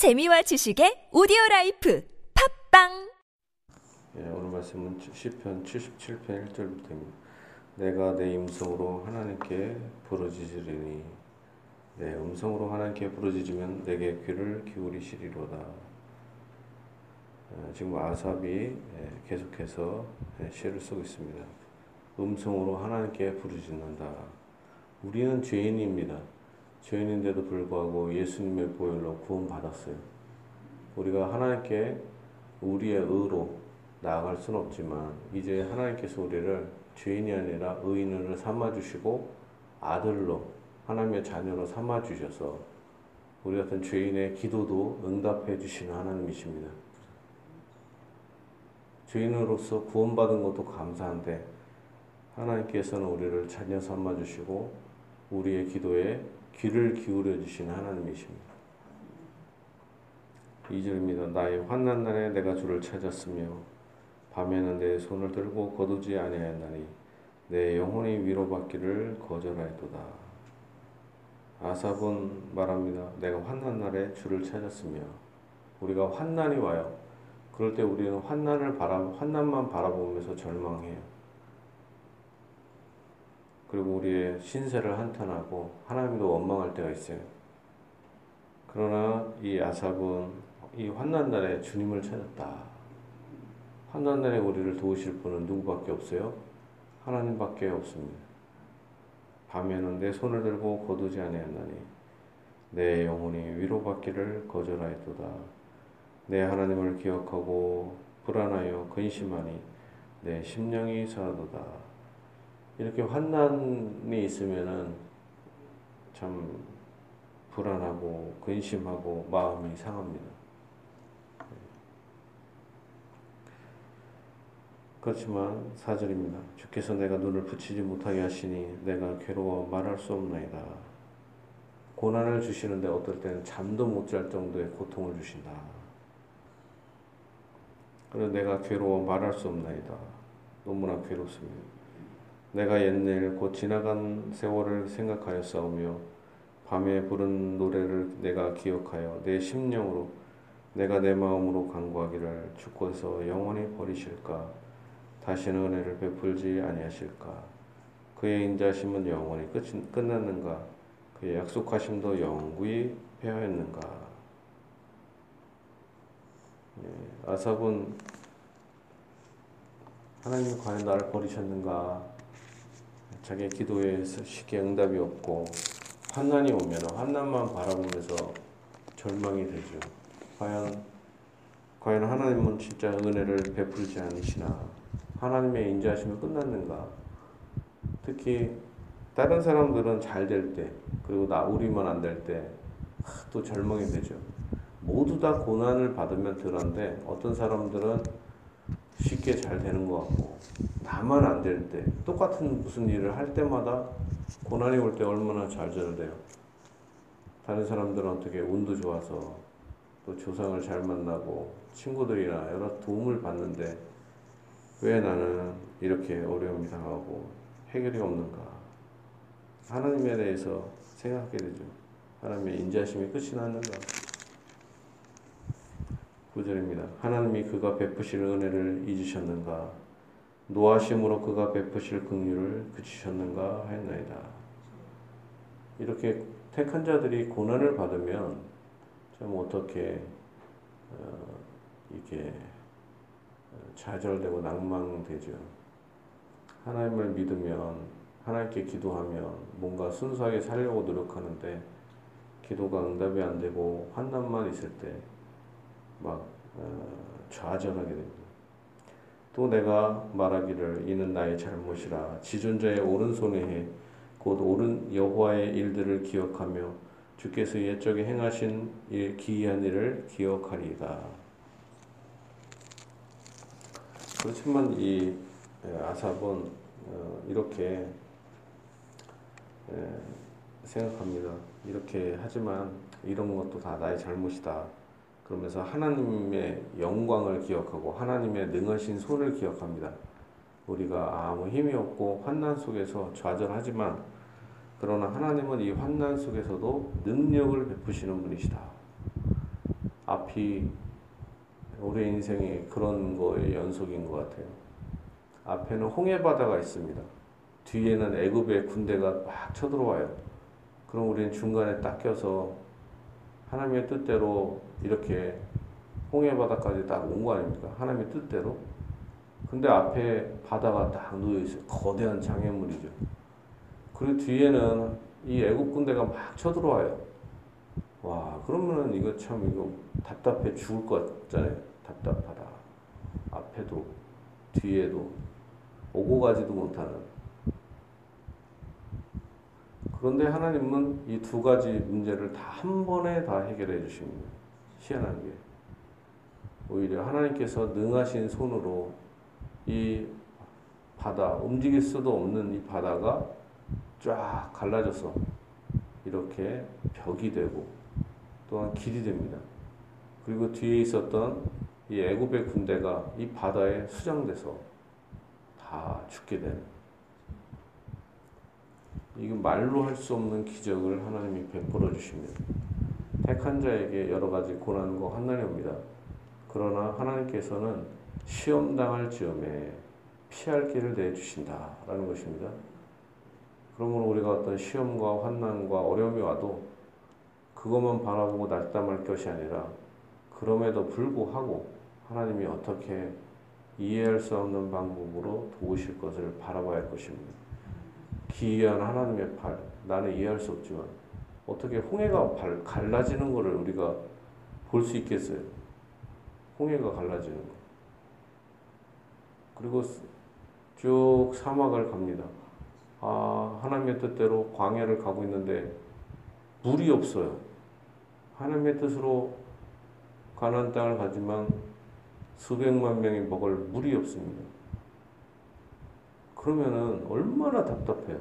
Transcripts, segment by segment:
재미와 지식의 오디오 라이프 팟빵 예, 오늘 말씀은 시편 77편 1절부터입니다. 내가 내 음성으로 하나님께 부르짖으리니 내 음성으로 하나님께 부르짖으면 내게 귀를 기울이시리로다. 어, 지금 아삽이 예, 계속해서 예, 시를 쓰고 있습니다. 음성으로 하나님께 부르짖는다. 우리는 죄인입니다. 죄인인데도 불구하고 예수님의 보혈로 구원받았어요. 우리가 하나님께 우리의 의로 나아갈 수는 없지만 이제 하나님께서 우리를 죄인이 아니라 의인으로 삼아주시고 아들로 하나님의 자녀로 삼아주셔서 우리 같은 죄인의 기도도 응답해 주시는 하나님이십니다. 죄인으로서 구원받은 것도 감사한데 하나님께서는 우리를 자녀 삼아주시고 우리의 기도에 귀를 기울여 주시는 하나님이십니다. 2절입니다. 나의 환난 날에 내가 주를 찾았으며 밤에는 내 손을 들고 거두지 아니하였나니 내 영혼이 위로받기를 거절하였도다. 아삽은 말합니다. 내가 환난 날에 주를 찾았으며 우리가 환난이 와요. 그럴 때 우리는 환난을 바라 환난만 바라보면서 절망해요. 그리고 우리의 신세를 한탄하고 하나님도 원망할 때가 있어요. 그러나 이 아삽은 이 환난 날에 주님을 찾았다. 환난 날에 우리를 도우실 분은 누구밖에 없어요? 하나님밖에 없습니다. 밤에는 내 손을 들고 거두지 아니하나니 내 영혼이 위로받기를 거절하였도다. 내 하나님을 기억하고 불안하여 근심하니 내 심령이 상하도다. 이렇게 환난이 있으면은 참 불안하고 근심하고 마음이 상합니다. 그렇지만 사절입니다. 주께서 내가 눈을 붙이지 못하게 하시니 내가 괴로워 말할 수 없나이다. 고난을 주시는데 어떨 때는 잠도 못 잘 정도의 고통을 주신다. 그래서 내가 괴로워 말할 수 없나이다. 너무나 괴롭습니다. 내가 옛날 곧 지나간 세월을 생각하여 싸우며 밤에 부른 노래를 내가 기억하여 내 심령으로 내가 내 마음으로 간구하기를 주께서 영원히 버리실까? 다시는 은혜를 베풀지 아니하실까? 그의 인자심은 영원히 끝, 끝났는가? 그의 약속하심도 영구히 폐하였는가? 예, 아삽은 하나님이 과연 나를 버리셨는가 자기의 기도에 쉽게 응답이 없고 환난이 오면 환난만 바라보면서 절망이 되죠. 과연 과연 하나님은 진짜 은혜를 베풀지 않으시나? 하나님의 인자하심이 끝났는가? 특히 다른 사람들은 잘 될 때, 그리고 나 우리만 안 될 때 또 절망이 되죠. 모두 다 고난을 받으면 덜한데 어떤 사람들은 쉽게 잘 되는 것 같고 나만 안 될 때 똑같은 무슨 일을 할 때마다 고난이 올 때 얼마나 잘 절돼요. 다른 사람들은 어떻게 운도 좋아서 또 조상을 잘 만나고 친구들이나 여러 도움을 받는데 왜 나는 이렇게 어려움이 당하고 해결이 없는가? 하나님에 대해서 생각하게 되죠. 하나님의 인자심이 끝이 났는가? 9절입니다. 하나님이 그가 베푸실 은혜를 잊으셨는가? 노하심으로 그가 베푸실 긍휼을 그치셨는가 하였나이다. 이렇게 택한 자들이 고난을 받으면 참 어떻게 어, 이게 좌절되고 낭망되죠. 하나님을 믿으면 하나님께 기도하면 뭔가 순수하게 살려고 노력하는데 기도가 응답이 안 되고 환난만 있을 때 막 어, 좌절하게 됩니다. 또 내가 말하기를 이는 나의 잘못이라 지존자의 오른손에 해 곧 오른 여호와의 일들을 기억하며 주께서 옛적에 행하신 일, 기이한 일을 기억하리이다. 그렇지만 이 아삽은 어, 이렇게 생각합니다. 이렇게 하지만 이런 것도 다 나의 잘못이다. 그러면서 하나님의 영광을 기억하고 하나님의 능하신 손을 기억합니다. 우리가 아무 힘이 없고 환난 속에서 좌절하지만 그러나 하나님은 이 환난 속에서도 능력을 베푸시는 분이시다. 앞이 우리 인생이 그런 거의 연속인 것 같아요. 앞에는 홍해 바다가 있습니다. 뒤에는 애굽의 군대가 막 쳐들어와요. 그럼 우리는 중간에 딱 껴서 하나님의 뜻대로 이렇게 홍해 바다까지 딱 온 거 아닙니까? 하나님의 뜻대로. 근데 앞에 바다가 딱 놓여 있어요. 거대한 장애물이죠. 그리고 뒤에는 이 애국 군대가 막 쳐들어와요. 와, 그러면은 이거 참 이거 답답해 죽을 것 같잖아요. 답답하다. 앞에도 뒤에도 오고 가지도 못하는. 그런데 하나님은 이 두 가지 문제를 다 한 번에 다 해결해 주십니다. 희한한 게. 오히려 하나님께서 능하신 손으로 이 바다, 움직일 수도 없는 이 바다가 쫙 갈라져서 이렇게 벽이 되고 또한 길이 됩니다. 그리고 뒤에 있었던 이 애굽의 군대가 이 바다에 수장돼서 다 죽게 되는 이거 말로 할 수 없는 기적을 하나님이 베풀어 주십니다. 택한 자에게 여러 가지 고난과 환난이 옵니다. 그러나 하나님께서는 시험 당할 즈음에 피할 길을 내주신다라는 것입니다. 그러므로 우리가 어떤 시험과 환난과 어려움이 와도 그것만 바라보고 낙담할 것이 아니라 그럼에도 불구하고 하나님이 어떻게 이해할 수 없는 방법으로 도우실 것을 바라봐야 할 것입니다. 기이한 하나님의 팔, 나는 이해할 수 없지만 어떻게 홍해가 발, 갈라지는 것을 우리가 볼 수 있겠어요? 홍해가 갈라지는 거. 그리고 쭉 사막을 갑니다. 아, 하나님의 뜻대로 광야를 가고 있는데 물이 없어요. 하나님의 뜻으로 가나안 땅을 가지만 수백만 명이 먹을 물이 없습니다. 그러면은 얼마나 답답해요.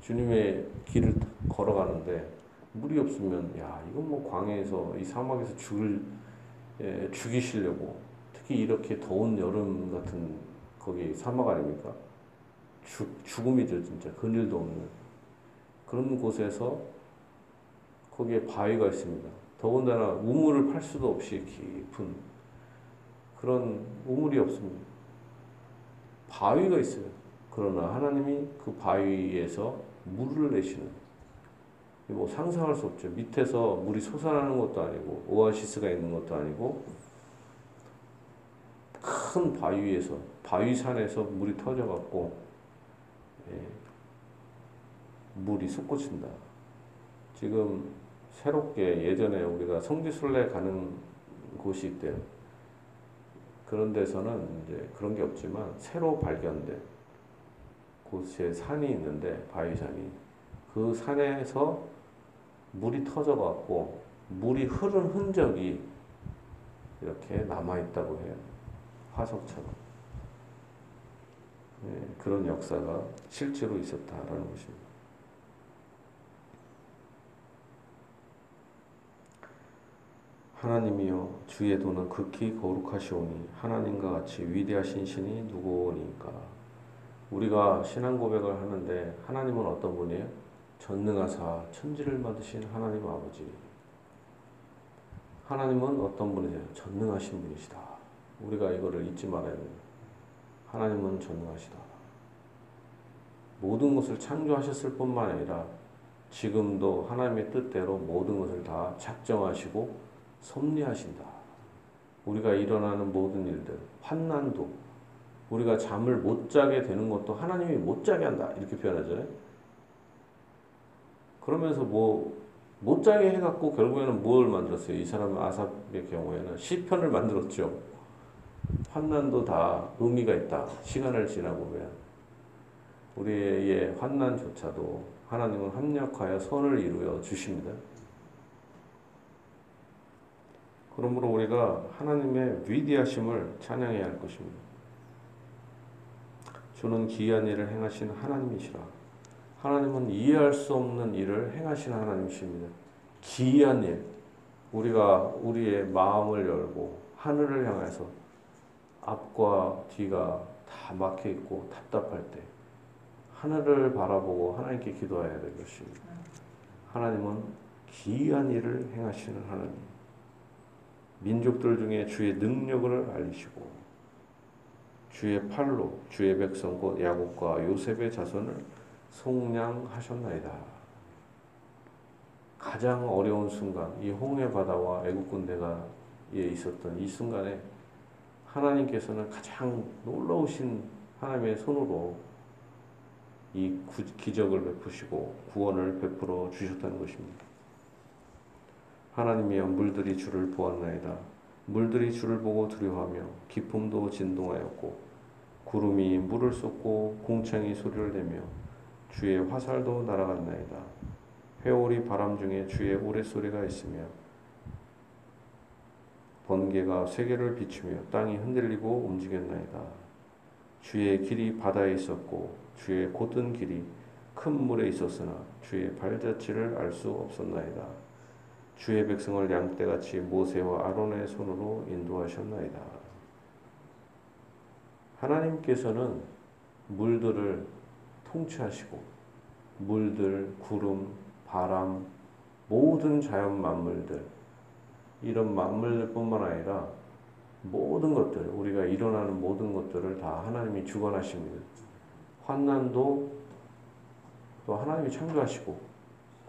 주님의 길을 걸어가는데 물이 없으면 야 이건 뭐 광야에서 이 사막에서 죽을 예, 죽이시려고 특히 이렇게 더운 여름 같은 거기 사막 아닙니까? 죽, 죽음이죠 진짜 그늘도 없는 그런 곳에서 거기에 바위가 있습니다. 더군다나 우물을 팔 수도 없이 깊은 그런 우물이 없습니다. 바위가 있어요. 그러나 하나님이 그 바위에서 물을 내시는 뭐 상상할 수 없죠. 밑에서 물이 솟아나는 것도 아니고 오아시스가 있는 것도 아니고 큰 바위에서 바위산에서 물이 터져갖고 예, 물이 솟구친다. 지금 새롭게 예전에 우리가 성지순례 가는 곳이 있대요. 그런 데서는 이제 그런 게 없지만 새로 발견된 곳에 산이 있는데 바위산이 그 산에서 물이 터져 갖고 물이 흐른 흔적이 이렇게 남아 있다고 해요. 화석처럼. 네, 그런 역사가 실제로 있었다라는 것입니다. 하나님이여 주의 도는 극히 거룩하시오니 하나님과 같이 위대하신 신이 누구오니까. 우리가 신앙 고백을 하는데 하나님은 어떤 분이에요? 전능하사 천지를 만드신 하나님 아버지. 하나님은 어떤 분이세요? 전능하신 분이시다. 우리가 이거를 잊지 말아야 돼요. 하나님은 전능하시다. 모든 것을 창조하셨을 뿐만 아니라 지금도 하나님의 뜻대로 모든 것을 다 작정하시고 섭리하신다. 우리가 일어나는 모든 일들, 환난도 우리가 잠을 못 자게 되는 것도 하나님이 못 자게 한다. 이렇게 표현하잖아요. 그러면서 뭐, 못 자게 해갖고 결국에는 뭘 만들었어요? 이 사람 아삽의 경우에는 시편을 만들었죠. 환난도 다 의미가 있다. 시간을 지나보면. 우리의 환난조차도 하나님은 합력하여 선을 이루어 주십니다. 그러므로 우리가 하나님의 위대하심을 찬양해야 할 것입니다. 주는 기이한 일을 행하신 하나님이시라. 하나님은 이해할 수 없는 일을 행하시는 하나님이십니다. 기이한 일. 우리가 우리의 마음을 열고 하늘을 향해서 앞과 뒤가 다 막혀 있고 답답할 때 하늘을 바라보고 하나님께 기도해야 될 것입니다. 하나님은 기이한 일을 행하시는 하나님. 민족들 중에 주의 능력을 알리시고 주의 팔로 주의 백성 곧 야곱과 요셉의 자손을 속량하셨나이다. 가장 어려운 순간 이 홍해 바다와 애국 군대가 에 있었던 이 순간에 하나님께서는 가장 놀라우신 하나님의 손으로 이 구- 기적을 베푸시고 구원을 베풀어 주셨다는 것입니다. 하나님이여 물들이 주를 보았나이다. 물들이 주를 보고 두려워하며 기품도 진동하였고 구름이 물을 쏟고 공창이 소리를 내며 주의 화살도 날아갔나이다. 회오리 바람 중에 주의 우레소리가 있으며 번개가 세계를 비추며 땅이 흔들리고 움직였나이다. 주의 길이 바다에 있었고 주의 곧은 길이 큰 물에 있었으나 주의 발자취를 알 수 없었나이다. 주의 백성을 양떼같이 모세와 아론의 손으로 인도하셨나이다. 하나님께서는 물들을 통치하시고 물들, 구름, 바람, 모든 자연 만물들 이런 만물들뿐만 아니라 모든 것들 우리가 일어나는 모든 것들을 다 하나님이 주관하십니다. 환난도 또 하나님이 창조하시고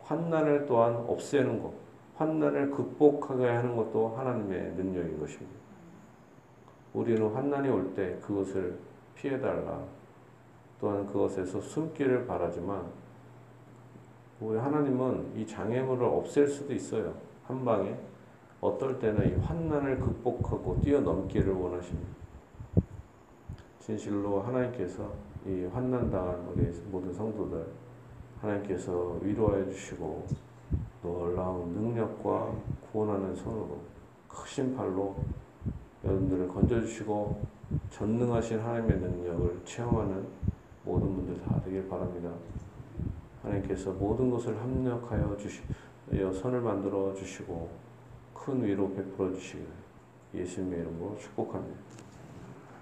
환난을 또한 없애는 것, 환난을 극복하게 하는 것도 하나님의 능력인 것입니다. 우리는 환난이 올 때 그것을 피해달라 또한 그것에서 숨기를 바라지만 우리 하나님은 이 장애물을 없앨 수도 있어요. 한 방에 어떨 때는 이 환난을 극복하고 뛰어넘기를 원하십니다. 진실로 하나님께서 이 환난 당한 우리 모든 성도들 하나님께서 위로해 주시고 놀라운 능력과 구원하는 손으로 크신 팔로 여러분들을 건져 주시고 전능하신 하나님의 능력을 체험하는 모든 분들 다 되길 바랍니다. 하나님께서 모든 것을 합력하여 주시어 선을 만들어 주시고 큰 위로 베풀어 주시길 예수님의 이름으로 축복합니다.